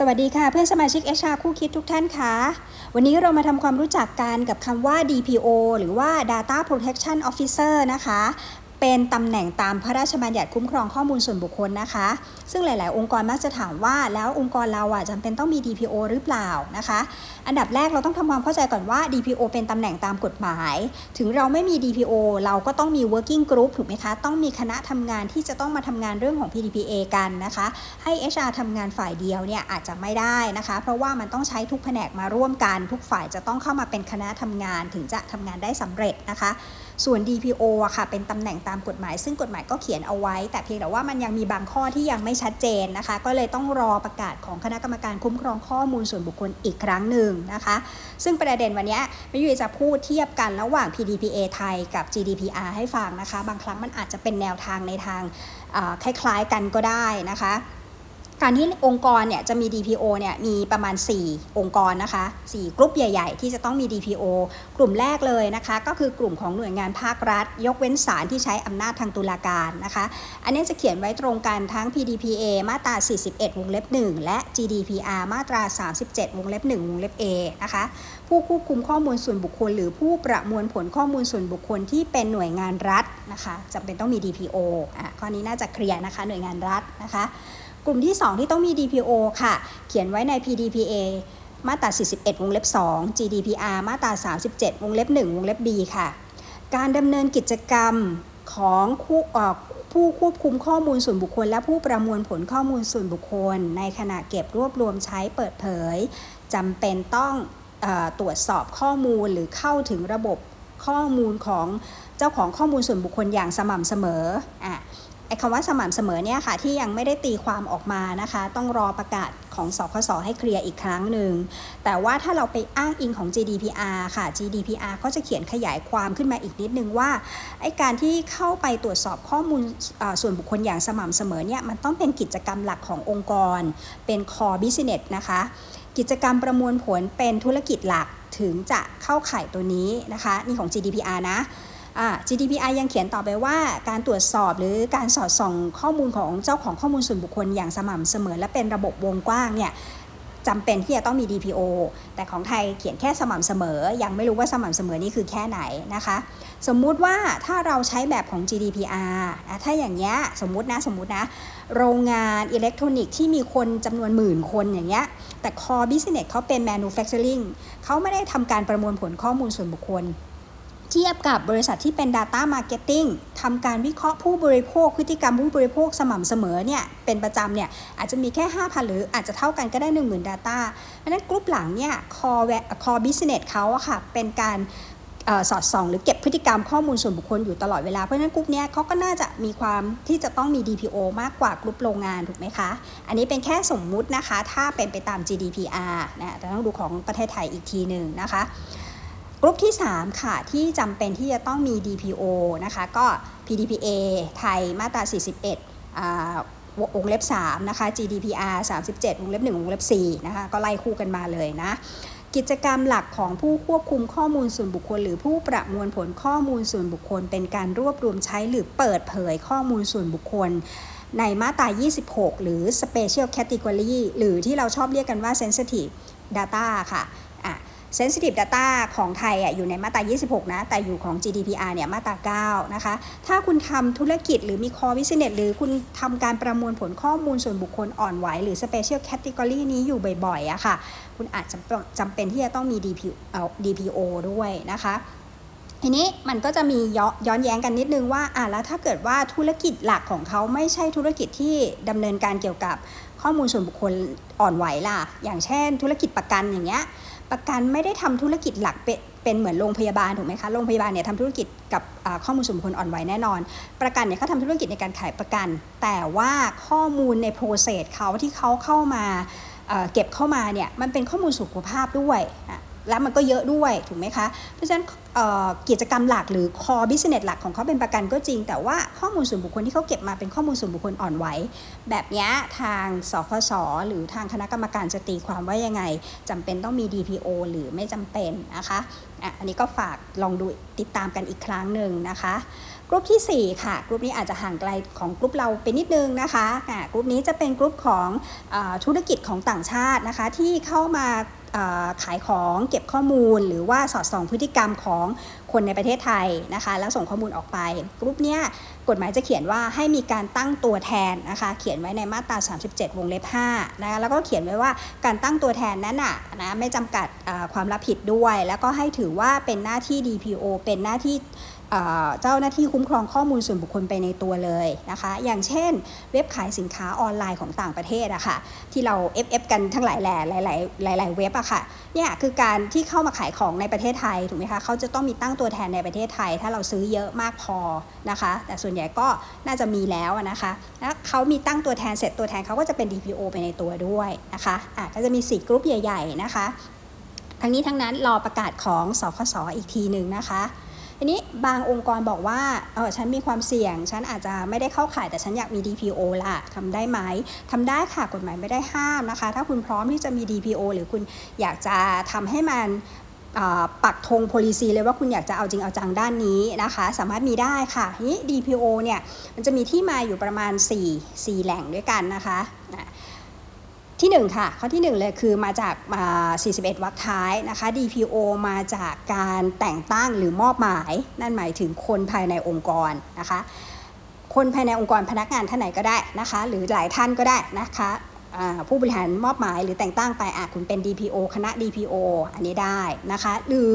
สวัสดีค่ะเพื่อนสมาชิกเอชาคู่คิดทุกท่านค่ะวันนี้เรามาทำความรู้จักกันกับคำว่า DPO หรือว่า Data Protection Officer นะคะ เป็นตำแหน่งตามพระราชบัญญัติคุ้มครองข้อมูลส่วนบุคคลนะคะ ซึ่งหลาย ๆ องค์กรมักจะถามว่าแล้วองค์กรเราอะจำเป็นต้องมี DPO หรือเปล่านะคะ อันดับแรกเราต้องทำความเข้าใจก่อนว่า DPO เป็นตำแหน่งตามกฎหมาย ถึงเราไม่มี DPO เราก็ต้องมี working group ถูกไหมคะ ต้องมีคณะทำงานที่จะต้องมาทำงานเรื่องของ PDPA กันนะคะ ให้ HR ทำงานฝ่ายเดียวเนี่ยอาจจะไม่ได้นะคะ เพราะว่ามันต้องใช้ทุกแผนกมาร่วมกัน ทุกฝ่ายจะต้องเข้ามาเป็นคณะทำงาน ถึงจะทำงานได้สำเร็จนะคะ ส่วน DPO อะค่ะเป็นตำแหน่งตามกฎหมาย ซึ่งกฎหมายก็เขียนเอาไว้ แต่เพียงแต่ว่ามันยังมีบางข้อที่ยังไม่ชัดเจนนะคะ ก็เลยต้องรอประกาศของคณะกรรมการคุ้มครองข้อมูลส่วนบุคคลอีกครั้งหนึ่งนะคะ ซึ่งประเด็นวันนี้ไม่ยุ้ยจะพูดเทียบกันระหว่าง PDPA ไทยกับ GDPR ให้ฟังนะคะ บางครั้งมันอาจจะเป็นแนวทางในทางอ่าคล้ายๆกันก็ได้นะคะ การที่องค์กรเนี่ยจะมี DPO เนี่ยมีประมาณ 4 องค์กรนะคะ 4 กลุ่มใหญ่ ๆ ที่จะต้องมี DPO กลุ่มแรกเลยนะคะ ก็คือกลุ่มของหน่วยงานภาครัฐ ยกเว้นศาลที่ใช้อำนาจทางตุลาการนะคะ อันนี้จะเขียนไว้ตรงกันทั้ง PDPA มาตรา 41 วงเล็บ 1 และ GDPR มาตรา 37 วงเล็บ 1 วงเล็บ A นะคะผู้ควบคุมข้อมูลส่วนบุคคล หรือผู้ประมวลผลข้อมูลส่วนบุคคลที่เป็นหน่วยงานรัฐนะคะจำเป็นต้องมี DPO อะข้อนี้น่าจะเคลียร์นะคะหน่วยงานรัฐนะคะ กลุ่มที่ 2 ที่ต้องมี DPO ค่ะ เขียนไว้ใน PDPA มาตรา 41 วงเล็บ 2 GDPR มาตรา 37 วงเล็บ 1 วงเล็บ B ค่ะ การดำเนินกิจกรรมของคู่เอ่อผู้ควบคุมข้อมูลส่วนบุคคล และผู้ประมวลผลข้อมูลส่วนบุคคล ในขณะเก็บรวบรวมใช้เปิดเผยจำเป็นต้องอตรวจสอบข้อมูลหรือเข้าถึงระบบข้อมูลของเจ้าของข้อมูลส่วนบุคคลอย่างสม่ำเสมออะ ไอ้คำว่าสม่ำเสมอเนี่ยค่ะที่ยังไม่ได้ตีความออกมานะคะ ต้องรอประกาศของสคสให้เคลียร์อีกครั้งหนึ่ง แต่ว่าถ้าเราไปอ้างอิงของ GDPR ค่ะ GDPR ก็จะเขียนขยายความขึ้นมาอีกนิดนึงว่าไอ้การที่เข้าไปตรวจสอบข้อมูลส่วนบุคคลอย่างสม่ำเสมอเนี่ยมันต้องเป็นกิจกรรมหลักขององค์กร เป็น core business นะคะ กิจกรรมประมวลผลเป็นธุรกิจหลักถึงจะเข้าข่ายตัวนี้นะคะ นี่ของ GDPR นะ GDPR ยังเขียนต่อไปว่าการตรวจสอบหรือการสอดส่องข้อมูลของเจ้าของข้อมูลส่วนบุคคลอย่างสม่ำเสมอและเป็นระบบวงกว้างเนี่ยจำเป็นที่จะต้องมี DPO แต่ของไทยเขียนแค่สม่ำเสมอ ยังไม่รู้ว่าสม่ำเสมอนี่คือแค่ไหนนะคะ สมมุติว่าถ้าเราใช้แบบของ GDPR ถ้าอย่างเงี้ยสมมุตินะสมมุตินะ โรงงานอิเล็กทรอนิกส์ที่มีคนจำนวนหมื่นคนอย่างเงี้ย แต่ core business เขาเป็น manufacturing เขาไม่ได้ทำการประมวลผลข้อมูลส่วนบุคคล เทียบกับบริษัทที่เป็น Data Marketing ทำการวิเคราะห์ผู้บริโภค พฤติกรรมผู้บริโภคสม่ำเสมอเนี่ยเป็นประจำเนี่ยอาจจะมีแค่ 5,000 หรืออาจจะเท่ากันก็ได้ 10,000 Data เพราะนั้นกลุ่มหลังเนี่ย core va- core business เขาอะค่ะเป็นการออสอดส่อง หรือเก็บพฤติกรรมข้อมูลส่วนบุคคลอยู่ตลอดเวลา เพราะฉะนั้นกลุ่มเนี้ยเขาก็น่าจะมีความที่จะต้องมี DPO มากกว่ากลุ่มโรงงานถูกไหมคะ อันนี้เป็นแค่สมมุตินะคะ ถ้าเป็นไปตาม GDPR นะแต่ต้องดูของประเทศไทยอีกทีหนึ่งนะคะ กลุ่มที่ 3 ค่ะ ที่จำเป็นที่จะต้องมี DPO นะคะ ก็ PDPA ไทยมาตรา 41อ่าวงเล็บ3นะคะ GDPR 37 วงเล็บ 1 วงเล็บ4นะคะ ก็ไล่คู่กันมาเลยนะ กิจกรรมหลักของผู้ควบคุมข้อมูลส่วนบุคคล หรือผู้ประมวลผลข้อมูลส่วนบุคคล เป็นการรวบรวมใช้หรือเปิดเผยข้อมูลส่วนบุคคลในมาตรา 26 หรือ Special Category หรือที่เราชอบเรียกกันว่า Sensitive Data ค่ะ อะ Sensitive Data ของไทยอะอยู่ในมาตรา 26 นะ แต่อยู่ของ GDPR เนี่ยมาตรา 9 นะคะ ถ้าคุณทำธุรกิจหรือมี core business หรือคุณทำการประมวลผลข้อมูลส่วนบุคคลอ่อนไหว หรือ Special Category นี้อยู่บ่อยๆอะค่ะ คุณอาจจะจำเป็นที่จะต้องมี DPO เอ่อ DPO ด้วยนะคะทีนี้มันก็จะมีย้อนย้อนแย้งกันนิดนึงว่าอะแล้วถ้าเกิดว่าธุรกิจหลักของเขาไม่ใช่ธุรกิจที่ดำเนินการเกี่ยวกับข้อมูลส่วนบุคคลอ่อนไหวล่ะ อย่างเช่นธุรกิจประกันอย่างเงี้ย ประกันไม่ได้ทำธุรกิจหลักเป็นเป็นเหมือนโรงพยาบาลถูกไหมคะโรงพยาบาลเนี่ยทำธุรกิจกับข้อมูลส่วนบุคคลอ่อนไหวแน่นอน ประกันเนี่ยเขาทำธุรกิจในการขายประกัน แต่ว่าข้อมูลในโปรเซสเขาที่เขาเข้ามาเอ่อเก็บเข้ามาเนี่ยมันเป็นข้อมูลสุขภาพด้วยอะ แล้วมันก็เยอะด้วยถูกไหมคะ เพราะฉะนั้นกิจกรรมหลักหรือ core business หลักของเขาเป็นประกันก็จริง แต่ว่าข้อมูลส่วนบุคคลที่เขาเก็บมาเป็นข้อมูลส่วนบุคคลอ่อนไหวแบบนี้ทางสคสหรือทางคณะกรรมการจะตีความว่ายังไงจำเป็นต้องมี DPO หรือไม่จำเป็นนะคะอะอันนี้ก็ฝากลองดูติดตามกันอีกครั้งหนึ่งนะคะกลุ่มทีสี่ 4 ค่ะกลุ่มนี้อาจจะห่างไกลของกลุ่มเราไปนิดนึงนะคะอ่ากลุ่มนี้จะเป็นกลุ่มของอธุรกิจของต่างชาตินะคะ ที่เข้ามา ขายของเก็บข้อมูล หรือว่าสอดส่องพฤติกรรมของคนในประเทศไทยนะคะ แล้วส่งข้อมูลออกไปกลุ่มเนี้ยกฎหมายจะเขียนว่าให้มีการตั้งตัวแทนนะคะ เขียนไว้ในมาตรา 37 วงเล็บ5นะคะแล้วก็เขียนไว้ว่าการตั้งตัวแทนนั้นน่ะนะไม่จำกัดความรับผิดด้วย แล้วก็ให้ถือว่าเป็นหน้าที่ DPO เป็นหน้าที่ เจ้าหน้าที่คุ้มครองข้อมูลส่วนบุคคลไปในตัวเลยนะคะ อย่างเช่น เว็บขายสินค้าออนไลน์ของต่างประเทศอะค่ะที่เรา FF กันทั้งหลายแหล่หลายๆหลาย ๆ เว็บอะค่ะเนี่ยคือการที่เข้ามาขายของในประเทศไทยถูกไหมคะเขาจะต้องมีตั้งตัวแทนในประเทศไทย ถ้าเราซื้อเยอะมากพอนะคะ แต่ส่วนใหญ่ก็น่าจะมีแล้วนะคะแล้วเขามีตั้งตัวแทนเสร็จตัวแทนเขาก็จะเป็น DPO ไปในตัวด้วยนะคะอะก็จะมี4กลุ่มใหญ่ ๆนะคะ ทั้งนี้ทั้งนั้นรอประกาศของสคสอีกทีหนึ่งนะคะ ทีนี้บางองค์กรบอกว่าเออฉันมีความเสี่ยง ฉันอาจจะไม่ได้เข้าข่ายแต่ฉันอยากมี DPO ล่ะทำได้ไหมทำได้ค่ะกฎหมายไม่ได้ห้ามนะคะ ถ้าคุณพร้อมที่จะมี DPO หรือคุณอยากจะทำให้มันปักธง policy เลยว่าคุณอยากจะเอาจริงเอาจังด้านนี้นะคะ สามารถมีได้ค่ะนี้ DPO เนี่ยมันจะมีที่มาอยู่ประมาณ 4 4 แหล่งด้วยกันนะคะ ที่ 1 ค่ะ ข้อที่ 1 เลยคือมาจากา41 วรรคท้ายนะคะ DPO มาจากการแต่งตั้งหรือมอบหมาย นั่นหมายถึงคนภายในองค์กรนะคะ คนภายในองค์กรพนักงานท่านไหนก็ได้นะคะ หรือหลายท่านก็ได้นะคะผู้บริหารมอบหมายหรือแต่งตั้งไปอะคุณเป็น DPO คณะ DPO อันนี้ได้นะคะ หรือ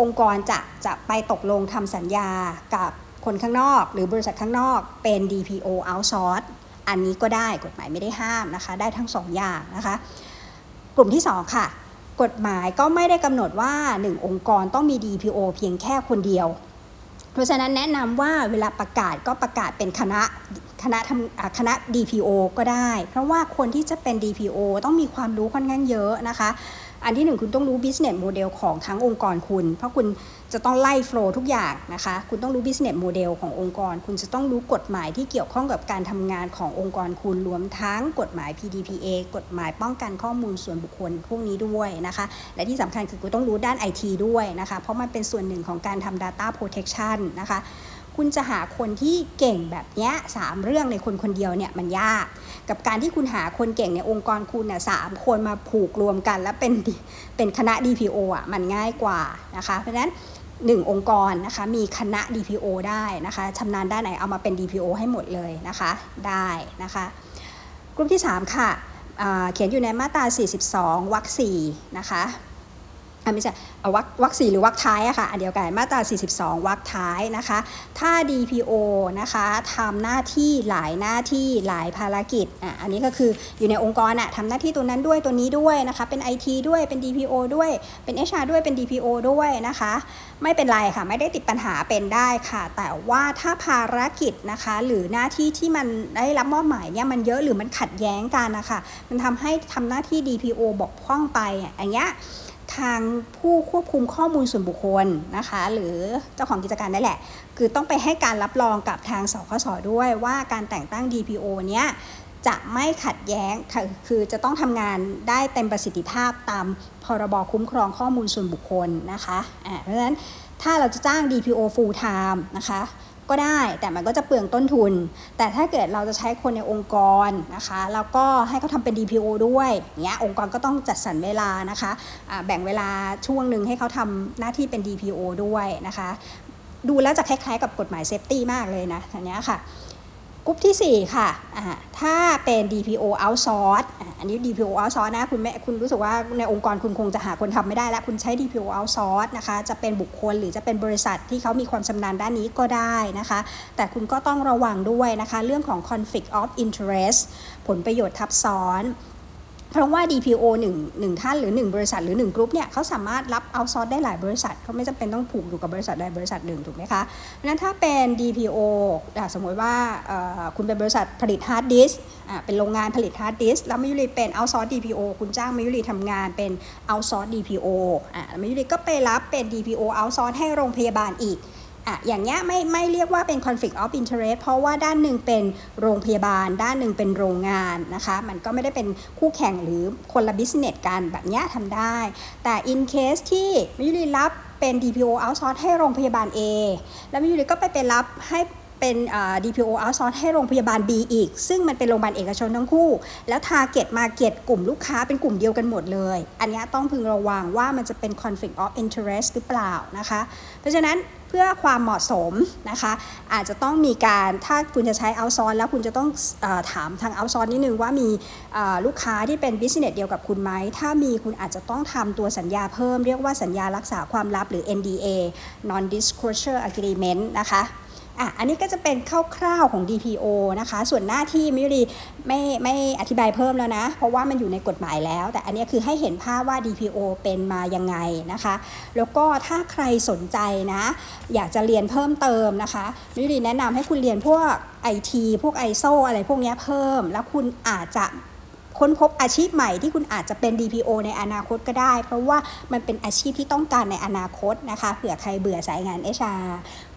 องค์กรจะจะไปตกลงทำสัญญากับคนข้างนอก หรือบริษัทข้างนอกเป็น DPO outsource อันนี้ก็ได้กฎหมายไม่ได้ห้ามนะคะ ได้ทั้งสองอย่างนะคะ กลุ่มที่ 2 ค่ะ กฎหมายก็ไม่ได้กำหนดว่า 1 องค์กรต้องมี DPO เพียงแค่คนเดียว เพราะฉะนั้นแนะนำว่าเวลาประกาศก็ประกาศเป็นคณะคณะทำคณะ DPO ก็ได้ เพราะว่าคนที่จะเป็น DPO ต้องมีความรู้ค่อนข้างเยอะนะคะ อันที่หนึ่งคุณต้องรู้ business model ของทั้งองค์กรคุณ เพราะคุณ จะต้องไล่ flow ทุกอย่างนะคะ คุณต้องรู้ business model ขององค์กร คุณจะต้องรู้กฎหมายที่เกี่ยวข้องกับการทำงานขององค์กรคุณรวมทั้งกฎหมาย PDPA กฎหมายป้องกันข้อมูลส่วนบุคคลพวกนี้ด้วยนะคะ และที่สำคัญคือคุณต้องรู้ด้าน IT ด้วยนะคะ เพราะมันเป็นส่วนหนึ่งของการทำ data protection นะคะคุณจะหาคนที่เก่งแบบเนี้ยสามเรื่องในคนคนเดียวเนี่ยมันยาก กับการที่คุณหาคนเก่งในองค์กรคุณน่ะสามคนมาผูกรวมกัน แล้วเป็นเป็นคณะ DPO อะมันง่ายกว่านะคะ เพราะฉะนั้น 1 องค์กรนะคะมีคณะ DPO ได้นะคะชำนาญด้านไหนเอามาเป็น DPO ให้หมดเลยนะคะได้นะคะกลุ่มที่ 3 ค่ะเขียนอยู่ในมาตรา 42วรรค4นะคะ อะไม่ใช่วรรควรรคสี่หรือวรรคท้ายอะค่ะอันเดียวกันมาตรา 42วรรคท้ายนะคะ ถ้า DPO นะคะทำหน้าที่หลายหน้าที่หลายภารกิจอะอันนี้ก็คืออยู่ในองค์กรอะทำหน้าที่ตัวนั้นด้วยตัวนี้ด้วยนะคะ เป็น IT ด้วยเป็น DPO ด้วยเป็น HR ด้วยเป็น DPO ด้วยนะคะ ไม่เป็นไรค่ะ ไม่ได้ติดปัญหาเป็นได้ค่ะ แต่ว่าถ้าภารกิจนะคะ หรือหน้าที่ที่มันได้รับมอบหมายเนี่ยมันเยอะหรือมันขัดแย้งกันนะคะมันทำให้ทำหน้าที่ DPO บกพร่องไปอะอย่างเงี้ย ทางผู้ควบคุมข้อมูลส่วนบุคคลนะคะ หรือเจ้าของกิจการนั่นแหละ คือต้องไปให้การรับรองกับทางสคสด้วยว่าการแต่งตั้ง DPO เนี้ยจะไม่ขัดแย้ง คือคือจะต้องทำงานได้เต็มประสิทธิภาพตามพรบคุ้มครองข้อมูลส่วนบุคคลนะคะอ่าเพราะฉะนั้นถ้าเราจะจ้าง DPO full time นะคะ ก็ได้แต่มันก็จะเปลืองต้นทุน แต่ถ้าเกิดเราจะใช้คนในองค์กรนะคะแล้วก็ให้เขาทำเป็น DPO ด้วยอย่างเงี้ยองค์กรก็ต้องจัดสรรเวลานะคะะแบ่งเวลาช่วงหนึ่งให้เขาทำหน้าที่เป็น DPO ด้วยนะคะ ดูแล้วจะคล้ายๆกับกฎหมายเซฟตี้มากเลยนะอันเนี้ยค่ะ กลุ่มที่ 4 ค่ะอ่าถ้าเป็น DPO outsource อันนี้ DPO outsource นะคุณแม่คุณรู้สึกว่าในองค์กรคุณคงจะหาคนทำไม่ได้แล้ว คุณใช้ DPO outsource นะคะ จะเป็นบุคคลหรือจะเป็นบริษัทที่เขามีความชำนาญด้านนี้ก็ได้นะคะ แต่คุณก็ต้องระวังด้วยนะคะ เรื่องของ conflict of interest ผลประโยชน์ทับซ้อน เพราะว่า DPO 1หนึ่งท่านหรือ 1 บริษัทหรือ 1 กรุ๊ปเนี่ยเขาสามารถรับ outsource ได้หลายบริษัทเขาไม่จำเป็นต้องผูกอยู่กับบริษัทใดบริษัทหนึ่งถูกไหมคะเพราะฉะนั้นถ้าเป็น DPO สมมติว่าคุณเป็นบริษัทผลิตฮาร์ดดิสก์เป็นโรงงานผลิตฮาร์ดดิสก์แล้วมยุรีเป็น outsource DPO คุณจ้างมยุรีทำงานเป็น outsource DPO อะมยุรีก็ไปรับเป็น DPO outsource ให้โรงพยาบาลอีก อะอย่างเงี้ยไม่ไม่เรียกว่าเป็น conflict of interest เพราะว่าด้านหนึ่งเป็นโรงพยาบาล ด้านหนึ่งเป็นโรงงานนะคะ มันก็ไม่ได้เป็นคู่แข่งหรือคนละ business กันแบบเนี้ยทำได้ แต่ in case ที่มิยุรีรับเป็น DPO outsource ให้โรงพยาบาล A แล้วมิยุรีก็ไปไปรับให้ เป็น DPO outsource ให้โรงพยาบาล B อีก ซึ่งมันเป็นโรงพยาบาลเอกชนทั้งคู่ แล้ว target market กลุ่มลูกค้าเป็นกลุ่มเดียวกันหมดเลย อันนี้ต้องพึงระวังว่ามันจะเป็น conflict of interest หรือเปล่านะคะ เพราะฉะนั้นเพื่อความเหมาะสมนะคะ อาจจะต้องมีการถ้าคุณจะใช้ outsource แล้วคุณจะต้องอถามทาง outsource นิดนึงว่ามีลูกค้าที่เป็น business เดียวกับคุณไหม ถ้ามีคุณอาจจะต้องทำตัวสัญญาเพิ่ม เรียกว่าสัญญารักษาความลับหรือ NDA non disclosure agreement นะคะ อะอันนี้ก็จะเป็นคร่าวๆของ DPO นะคะ ส่วนหน้าที่มิรีไม่ไม่อธิบายเพิ่มแล้วนะ เพราะว่ามันอยู่ในกฎหมายแล้ว แต่อันนี้คือให้เห็นภาพว่า DPO เป็นมายังไงนะคะ แล้วก็ถ้าใครสนใจนะ อยากจะเรียนเพิ่มเติมนะคะมิรีแนะนำให้คุณเรียนพวก IT พวก ISO อะไรพวกนี้เพิ่ม แล้วคุณอาจจะ ค้นพบอาชีพใหม่ที่คุณอาจจะเป็น DPO ในอนาคตก็ได้ เพราะว่ามันเป็นอาชีพที่ต้องการในอนาคตนะคะเผื่อใครเบื่อสายงาน HR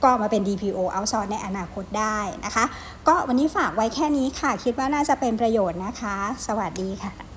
ก็มาเป็น DPO outsource ในอนาคตได้นะคะ ก็วันนี้ฝากไว้แค่นี้ค่ะ คิดว่าน่าจะเป็นประโยชน์นะคะ สวัสดีค่ะ